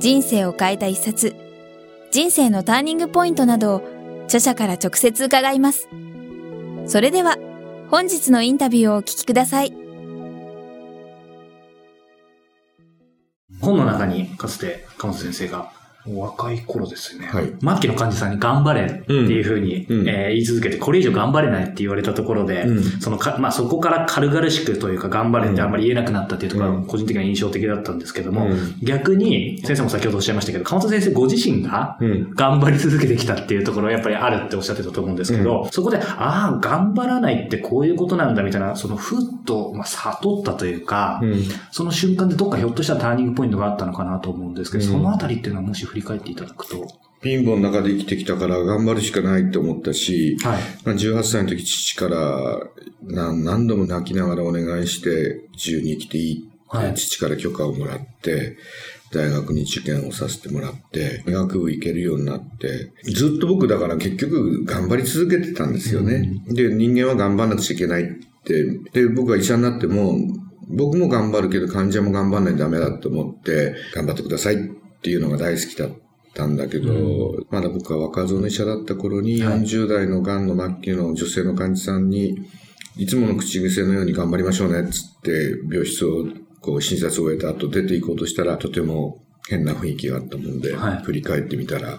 人生を変えた一冊、人生のターニングポイントなどを著者から直接伺います。それでは、本日のインタビューをお聞きください。本の中にかつて、鴨本先生が若い頃ですね。はい。末期の患者さんに頑張れっていうふうに、うん、えー、言い続けて、これ以上頑張れないって言われたところで、うん、そのか、まあそこから軽々しくというか頑張れってあんまり言えなくなったっていうところが個人的には印象的だったんですけども、うん、逆に、先生も先ほどおっしゃいましたけど、鎌本先生ご自身が頑張り続けてきたっていうところはやっぱりあるっておっしゃってたと思うんですけど、そこで、ああ、頑張らないってこういうことなんだみたいな、そのふっと、まあ、悟ったというか、その瞬間でどっかひょっとしたらターニングポイントがあったのかなと思うんですけど、そのあたりっていうのはもし振り返っていただくと。貧乏の中で生きてきたから頑張るしかないと思ったし、はい、18歳の時父から何度も泣きながらお願いして自由に生きていいって父から許可をもらって、大学に受験をさせてもらって、医学部行けるようになって、ずっと僕だから結局頑張り続けてたんですよね。うん、で、人間は頑張らなくちゃいけないって、で、僕が医者になっても、僕も頑張るけど患者も頑張らないとダメだと思って、頑張ってくださいっていうのが大好きだったんだけど、うん、まだ僕は若造の医者だった頃に、40代の癌の末期の女性の患者さんに、いつもの口癖のように頑張りましょうねっつって病室をこう診察を終えた後出て行こうとしたらとても変な雰囲気があったもんで、はい、振り返ってみたら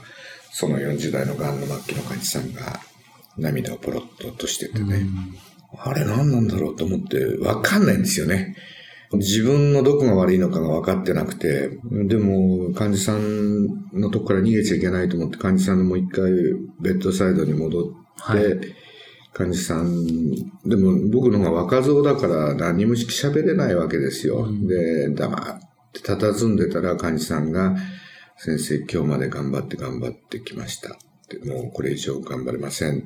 その40代の癌の末期の患者さんが涙をポロッと落としててね、あれ何なんだろうと思ってわかんないんですよね。自分のどこが悪いのかが分かってなくて、でも患者さんのとこから逃げちゃいけないと思って患者さんのもう一回ベッドサイドに戻って、はい、患者さん、でも僕のが若造だから何も喋れないわけですよ。うん、で、黙って佇んでたら患者さんが、先生今日まで頑張って頑張ってきました。もうこれ以上頑張れません。っ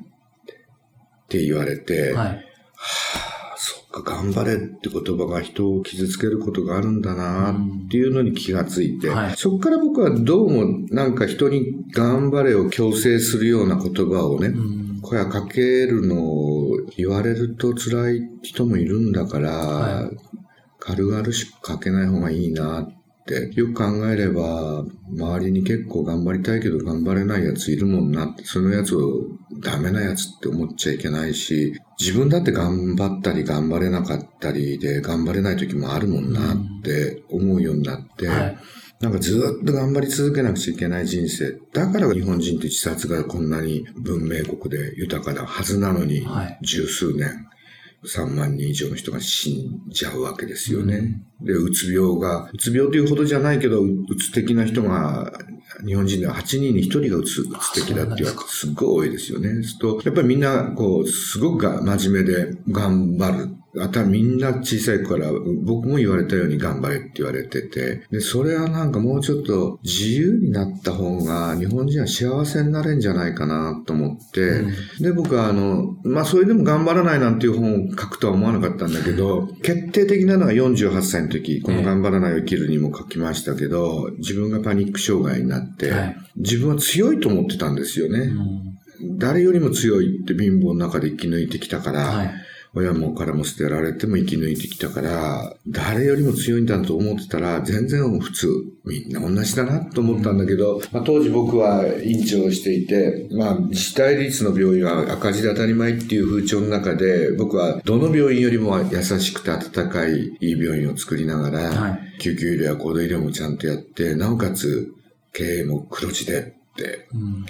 て言われて、はい、は頑張れって言葉が人を傷つけることがあるんだなっていうのに気がついて、はい、そこから僕はどうもなんか人に頑張れを強制するような言葉をね、声かけるのを言われると辛い人もいるんだから、はい、軽々しくかけない方がいいなって、よく考えれば、周りに結構頑張りたいけど頑張れないやついるもんなそのやつをダメなやつって思っちゃいけないし、自分だって頑張ったり頑張れなかったりで頑張れない時もあるもんなって思うようになって、はい。なんかずっと頑張り続けなくちゃいけない人生。だから日本人って自殺がこんなに文明国で豊かなはずなのに、十数年、3万人以上の人が死んじゃうわけですよね。で、うつ病が、うつ病というほどじゃないけど、うつ的な人が日本人では8人に1人がうつ、うつ的だっていうのはすっごい多いですよね。すると、やっぱりみんな、こう、すごく真面目で頑張る。あとはみんな小さいから、僕も言われたように頑張れって言われてて、で、それはなんかもうちょっと自由になった方が日本人は幸せになれんじゃないかなと思って、うん、で、僕はあの、まあそれでも頑張らないなんていう本を書くとは思わなかったんだけど、決定的なのが48歳の時、この頑張らないを生きるにも書きましたけど、自分がパニック障害になって、はい、自分は強いと思ってたんですよね。うん、誰よりも強いって貧乏の中で生き抜いてきたから、はい親もからも捨てられても生き抜いてきたから、誰よりも強いんだと思ってたら、全然普通。みんな同じだなと思ったんだけど、まあ、当時僕は院長をしていて、まあ、自治体率の病院は赤字で当たり前っていう風潮の中で、僕はどの病院よりも優しくて温かいいい病院を作りながら、はい、救急医療や高度医療もちゃんとやって、なおかつ経営も黒字でって、うん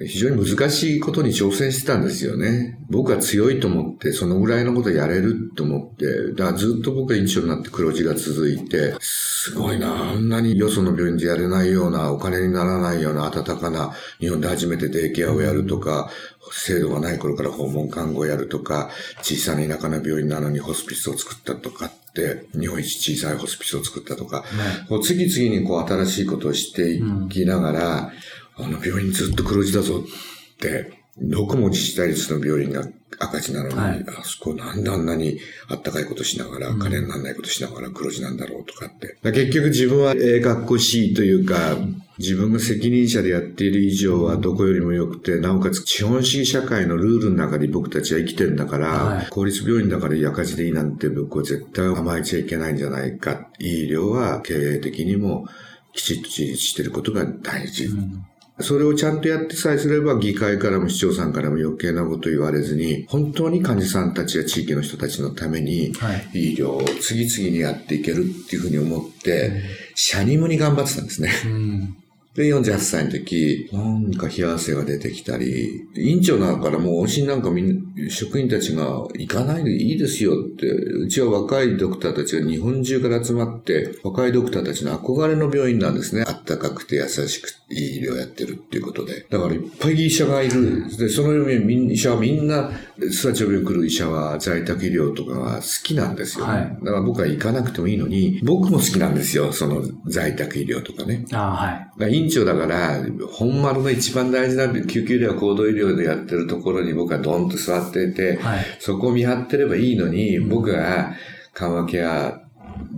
非常に難しいことに挑戦してたんですよね。僕は強いと思って、そのぐらいのことやれると思って、だからずっと僕は印象になって黒字が続いて、すごいな、あんなによその病院でやれないような、お金にならないような温かな、日本で初めてデイケアをやるとか、制度がない頃から訪問看護をやるとか、小さな田舎の病院なのにホスピスを作ったとかって、日本一小さいホスピスを作ったとか、ね、こう次々にこう新しいことをしていきながら、うんあの病院ずっと黒字だぞって、どこも自治体立の病院が赤字なのに、はい、あそこなんであんなにあったかいことしながら、金にならないことしながら黒字なんだろうとかって。結局自分はええかっこしいというか、自分が責任者でやっている以上はどこよりも良くて、なおかつ資本主義社会のルールの中に僕たちは生きてるんだから、はい、公立病院だから赤字でいいなんて僕は絶対甘えちゃいけないんじゃないか。いい医療は経営的にもきちっと自立していることが大事。うんそれをちゃんとやってさえすれば、議会からも市長さんからも余計なこと言われずに、本当に患者さんたちや地域の人たちのために、医療を次々にやっていけるっていうふうに思って、シャニムに頑張ってたんですね。うんで、48歳の時、なんか冷や汗が出てきたり、院長なんからもう往診なんかみんな、職員たちが行かないでいいですよって、うちは若いドクターたちが日本中から集まって、若いドクターたちの憧れの病院なんですね。あったかくて優しくていい医療やってるっていうことで。だからいっぱい医者がいる。で、その医者はみんな、スタチオ病来る医者は在宅医療とかは好きなんですよ、ね。はい。だから僕は行かなくてもいいのに、僕も好きなんですよ。その在宅医療とかね。あはい。院長だから、本丸の一番大事な救急医療、行動医療でやってるところに僕はドンと座っていて、はい、そこを見張ってればいいのに、僕が緩和ケア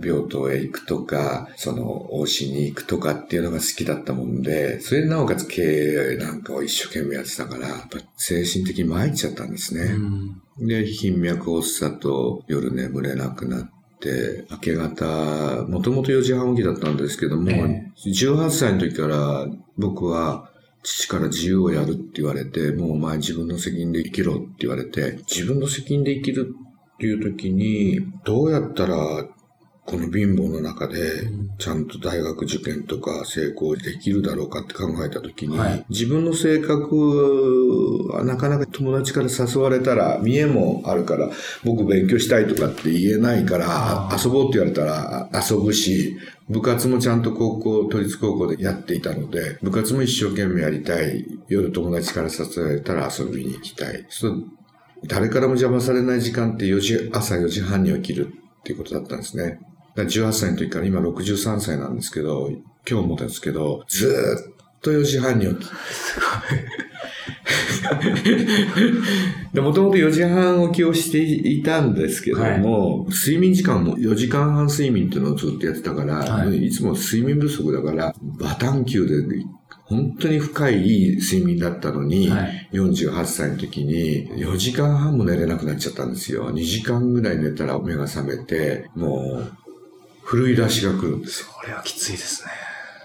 病棟へ行くとか、その、往診に行くとかっていうのが好きだったもんで、それでなおかつ経営なんかを一生懸命やってたから、やっぱ精神的に参っちゃったんですね。で、頻脈発作と夜眠れなくなって、明け方、もともと4時半起きだったんですけども、えー、18歳の時から僕は父から自由をやるって言われて、もうお前自分の責任で生きろって言われて、自分の責任で生きるっていう時に、どうやったらこの貧乏の中で、ちゃんと大学受験とか成功できるだろうかって考えたときに、はい、自分の性格はなかなか友達から誘われたら、見栄もあるから、僕勉強したいとかって言えないから、遊ぼうって言われたら遊ぶし、部活もちゃんと高校、都立高校でやっていたので、部活も一生懸命やりたい。夜友達から誘われたら遊びに行きたい。誰からも邪魔されない時間って4時、朝4時半に起きるっていうことだったんですね。18歳の時から今63歳なんですけど、今日もですけど、ずっと4時半に起き。で、もともと4時半起きをしていたんですけども、はい、睡眠時間も4時間半睡眠っていうのをずっとやってたから、はい、いつも睡眠不足だから、バタン球で本当に深いいい睡眠だったのに、はい、48歳の時に4時間半も寝れなくなっちゃったんですよ。2時間ぐらい寝たら目が覚めて、もう古い出しが来るんですよ。それはきついですね。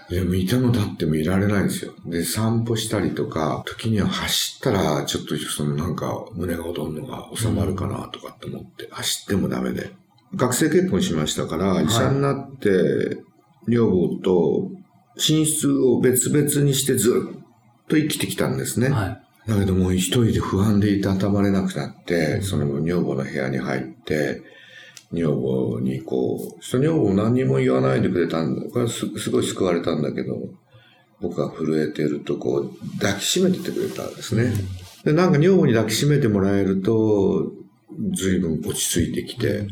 でもいても立ってもいられないんですよ。で、散歩したりとか、時には走ったら、ちょっとそのなんか胸が踊るのが収まるかなとかって思って、走ってもダメで。学生結婚しましたから、医者になって、女房と寝室を別々にしてずっと生きてきたんですね。はい、だけどもう一人で不安でいたたまれなくなって、その女房の部屋に入って、女房にこう、その女房何にも言わないでくれたんだ。これはすすごい救われたんだけど、僕が震えてるとこう、抱きしめててくれたんですね。で、なんか女房に抱きしめてもらえると、随分落ち着いてきて、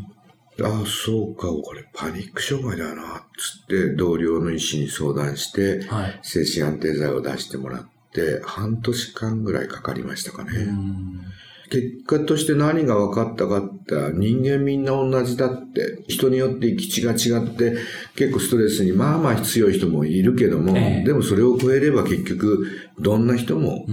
ああ、そうか、これパニック障害だな、つって同僚の医師に相談して、はい、精神安定剤を出してもらって、半年間ぐらいかかりましたかね。結果として何が分かったかって人間みんな同じだって人によって生き地が違って結構ストレスにまあまあ強い人もいるけども、えー、でもそれを超えれば結局どんな人も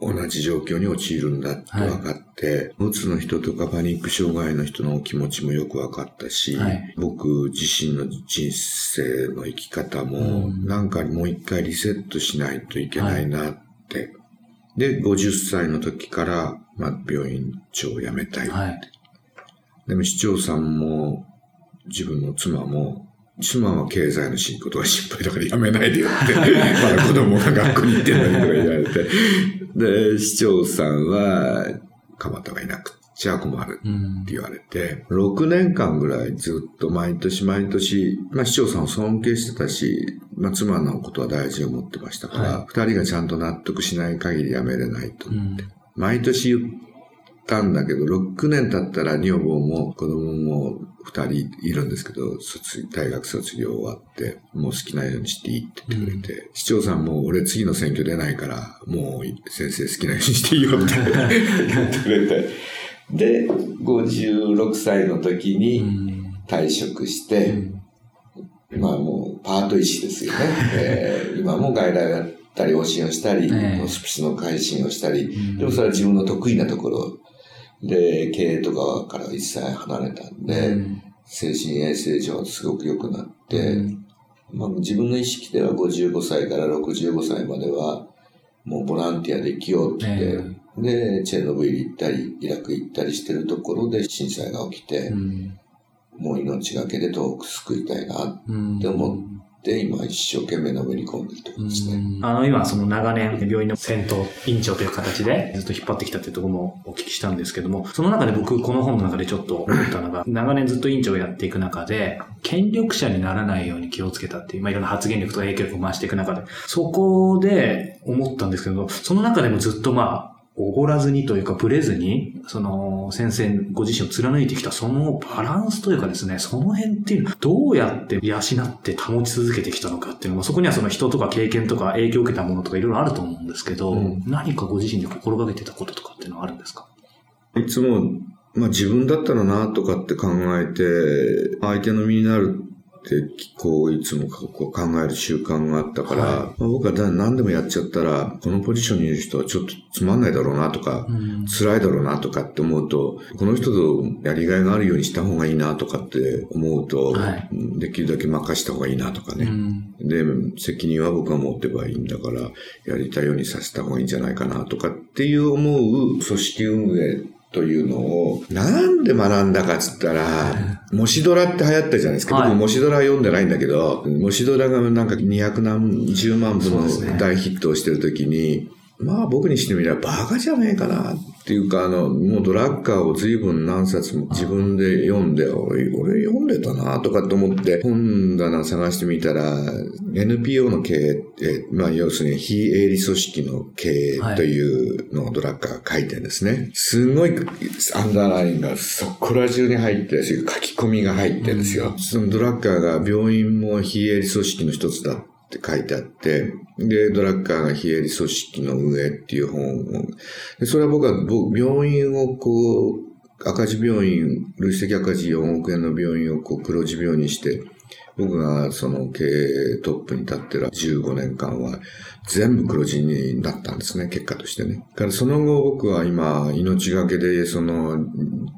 同じ状況に陥るんだって分かって、うつ、の人とかパニック障害の人の気持ちもよく分かったし、はい、僕自身の人生の生き方もなんかもう一回リセットしないといけないなって。で、50歳の時からまあ、病院長を辞めたい。はい、でも市長さんも、自分の妻も、妻は経済の進行とか心配だからやめないでよって、まだ子供が学校に行ってんのにとか言われて。で、市長さんは、蒲田がいなくちゃ困るって言われて、うん、6年間ぐらいずっと毎年毎年、まあ市長さんを尊敬してたし、まあ妻のことは大事に思ってましたから、二、はい、人がちゃんと納得しない限りやめれないと思って。うん、毎年言ったんだけど、6年経ったら女房も子供も2人いるんですけど、卒大学卒業終わって、もう好きなようにしていいって言ってくれて、うん、市長さんも俺次の選挙出ないから、もう先生好きなようにしていいよって。言ってくれて。で、56歳の時に退職して、うん、まあもうパート医師ですよね。えー、今も外来をやったり、往診をしたり、ホスピスの改心をしたり、でもそれは自分の得意なところ。で、経営とかから一切離れたんで、うん、精神衛生上すごく良くなって、うん、まあ、自分の意識では55歳から65歳までは、もうボランティアで生きようって言って、で、チェーノブイリ行ったり、イラク行ったりしてるところで震災が起きて、うん、もう命がけで遠く救いたいなって思っで、今一生懸命のめり込んでるところですね。あの、今その長年病院の先頭院長という形でずっと引っ張ってきたっていうところもお聞きしたんですけども、その中で僕この本の中でちょっと思ったのが、長年ずっと院長をやっていく中で、権力者にならないように気をつけたっていう、まあいろんな発言力とか影響力を回していく中で、そこで思ったんですけど、その中でもずっとまあ、おごらずにというか、ぶれずに、その、先生ご自身を貫いてきた、そのバランスというかですね、その辺っていうのは、どうやって養って保ち続けてきたのかっていうのも、そこにはその人とか経験とか影響を受けたものとかいろいろあると思うんですけど、うん、何かご自身で心がけてたこととかっていうのはあるんですか？いつも、まあ自分だったらなとかって考えて、相手の身になるこういつもこう考える習慣があったから、はい、まあ、僕は何でもやっちゃったら、このポジションにいる人はちょっとつまんないだろうなとか、うん、辛いだろうなとかって思うと、この人とやりがいがあるようにした方がいいなとかって思うと、はい、できるだけ任した方がいいなとかね、うん、で、責任は僕が持ってばいいんだから、やりたいようにさせた方がいいんじゃないかなとかっていう思う組織運営というのを、なんで学んだかっつったら、もしドラって流行ったじゃないですか。はい、僕、もしドラ読んでないんだけど、もしドラがなんか200何十万部の大ヒットをしてるときに、まあ僕にしてみればバカじゃねえかなっていうか、あの、もうドラッカーを随分何冊も自分で読んで、俺、俺読んでたなとかと思って本棚探してみたら、NPO の経営って、まあ要するに非営利組織の経営というのをドラッカーが書いてるんですね。すごいアンダーラインがそこら中に入って、書き込みが入ってるんですよ。そのドラッカーが病院も非営利組織の一つだって書いてあって、で、ドラッカーが非営利組織の運営っていう本を、で。それは僕は病院をこう、赤字病院、累積赤字4億円の病院をこう黒字病院にして、僕がその経営トップに立ってる15年間は全部黒字になったんですね、結果としてね。からその後僕は今、命がけでその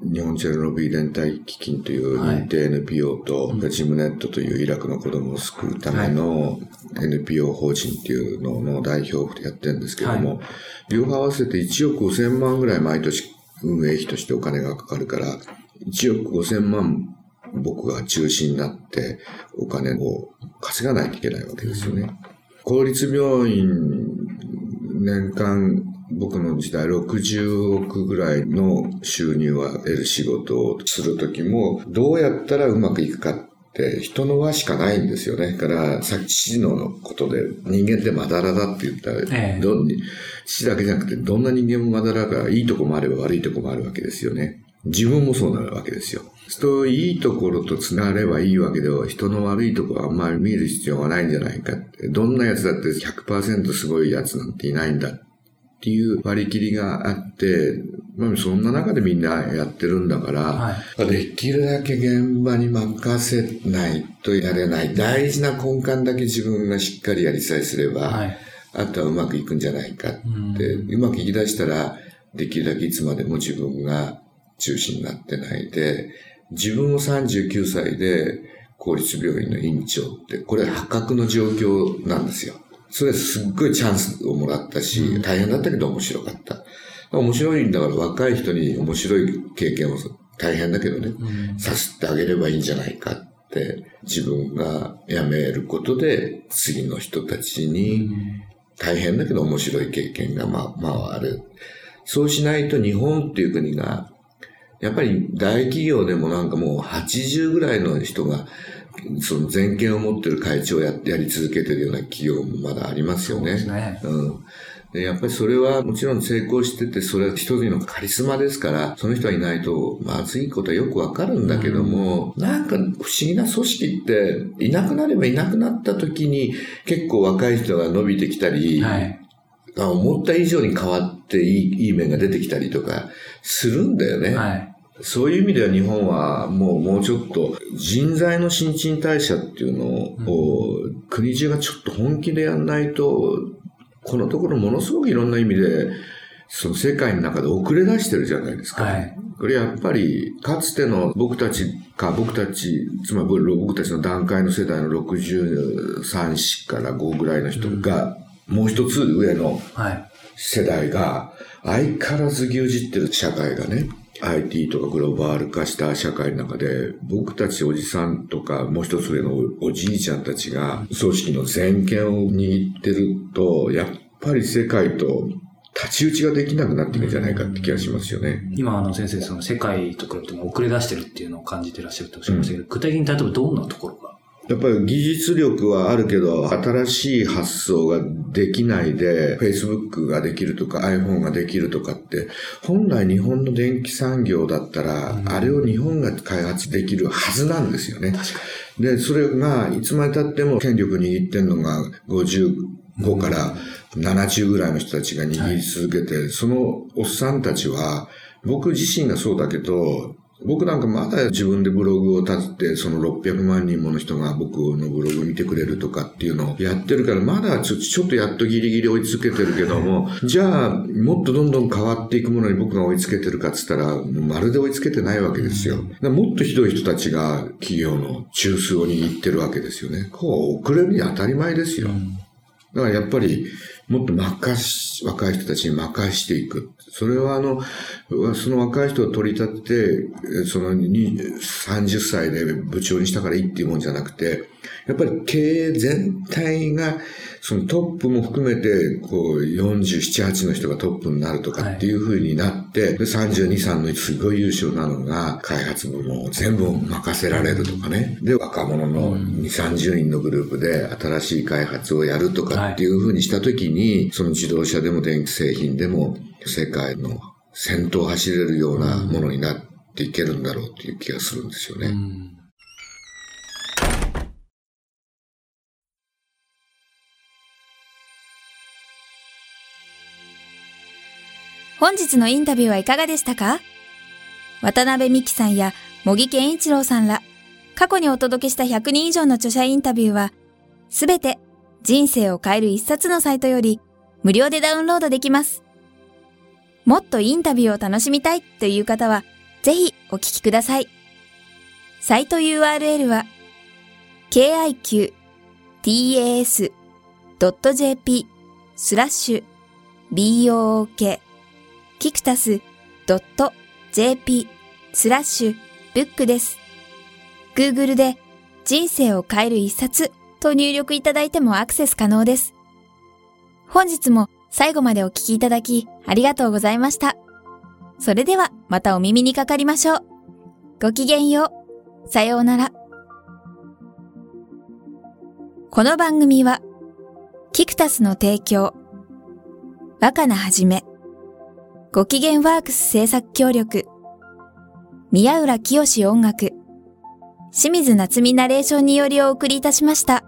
日本チェルノビー連帯基金という認定 NPO と、はい、ジムネットというイラクの子供を救うための NPO 法人っていうのの代表でやってるんですけども、はい、両方合わせて1億5000万ぐらい毎年運営費としてお金がかかるから、1億5000万僕が中心になってお金を稼がないといけないわけですよね。公立病院年間僕の時代60億ぐらいの収入は得る仕事をするときもどうやったらうまくいくかって人の輪しかないんですよね。だからさっき父のことで人間ってまだらだって言ったら、ええ、ど父だけじゃなくてどんな人間もまだらがいいとこもあれば悪いとこもあるわけですよね。自分もそうなるわけですよ。人いいところと繋がればいいわけでは、人の悪いところはあんまり見る必要がないんじゃないかって。どんな奴だって100%すごい奴なんていないんだっていう割り切りがあって、まあ、そんな中でみんなやってるんだから、はい、できるだけ現場に任せないとやれない。大事な根幹だけ自分がしっかりやりさえすれば、はい、あとはうまくいくんじゃないかって、うまくいき出したら、できるだけいつまでも自分が中心になってないで、自分も39歳で公立病院の院長って、これ破格の状況なんですよ。それすっごいチャンスをもらったし、大変だったけど面白かった。面白いんだから若い人に面白い経験を大変だけどね、させてあげればいいんじゃないかっ、自分が辞めることで、次の人たちに、大変だけど面白い経験がま、回る。そうしないと日本っていう国が、やっぱり大企業でもなんかもう80ぐらいの人が、その全権を持ってる会長をややり続けてるような企業もまだありますよね。ねうん。で、やっぱりそれはもちろん成功してて、それは一人のカリスマですから、その人はいないとまずいことはよくわかるんだけども、うん、なんか不思議な組織って、いなくなればいなくなった時に結構若い人が伸びてきたり、はい、思った以上に変わっていいいい面が出てきたりとかするんだよね。はいそういう意味では日本はもうもうちょっと人材の新陳代謝っていうのを、うん、国中がちょっと本気でやんないとこのところものすごくいろんな意味で、その世界の中で遅れ出してるじゃないですか。はい、これやっぱり、かつての僕たちか、僕たち、つまり僕たちの段階の世代の63から5ぐらいの人が、もう一つ上の世代が、相変わらず牛耳ってる社会がね、IT とかグローバル化した社会の中で、僕たちおじさんとか、もう一つ上のおじいちゃんたちが、組織の全権を握ってると、やっぱり世界と立ち打ちができなくなっていくんじゃないかって気がしますよね。今、あの先生、その世界と比べても遅れ出してるっていうのを感じてらっしゃるとおっしゃいましたけど、うん、具体的に例えばどんなところが？やっぱり技術力はあるけど、新しい発想ができないで、Facebook ができるとか iPhone ができるとかって、本来日本の電気産業だったら、うん、あれを日本が開発できるはずなんですよね。で、それがいつまで経っても権力握ってんのが55から70ぐらいの人たちが握り続けて、はい、そのおっさんたちは、僕自身がそうだけど、僕なんかまだ自分でブログを立てて、その600万人もの人が僕のブログ見てくれるとかっていうのをやってるから、まだちょちょっとやっとギリギリ追いつけてるけども、じゃあ、もっとどんどん変わっていくものに僕が追いつけてるかっつったら、まるで追いつけてないわけですよ。もっとひどい人たちが企業の中枢を握ってるわけですよね。こう、遅れるに当たり前ですよ。だからやっぱり、もっと任し、若い人たちに任していく。それはあの、その若い人を取り立てて、その30歳で部長にしたからいいっていうもんじゃなくて、やっぱり経営全体が、そのトップも含めて、こう、47、8の人がトップになるとかっていう風になって、はい、で32、3のすごい優秀なのが、開発部も全部任せられるとかね。で、若者の2、30人のグループで新しい開発をやるとかっていう風にしたときに、その自動車でも電気製品でも、世界の先頭を走れるようなものになっていけるんだろうっていう気がするんですよね。うん本日のインタビューはいかがでしたか？渡辺美希さんや茂木健一郎さんら、過去にお届けした100人以上の著者インタビューは、すべて人生を変える一冊のサイトより無料でダウンロードできます。もっとインタビューを楽しみたいという方は、ぜひお聞きください。サイト URL は、kiqtas.jp スラッシュ book キクタス .jp スラッシュブックです。Google で人生を変える一冊と入力いただいてもアクセス可能です。本日も最後までお聞きいただきありがとうございました。それではまたお耳にかかりましょう。ごきげんよう。さようなら。この番組は、キクタスの提供、若菜はじめ、ご機嫌ワークス制作協力、宮浦清志音楽、清水夏美ナレーションによりお送りいたしました。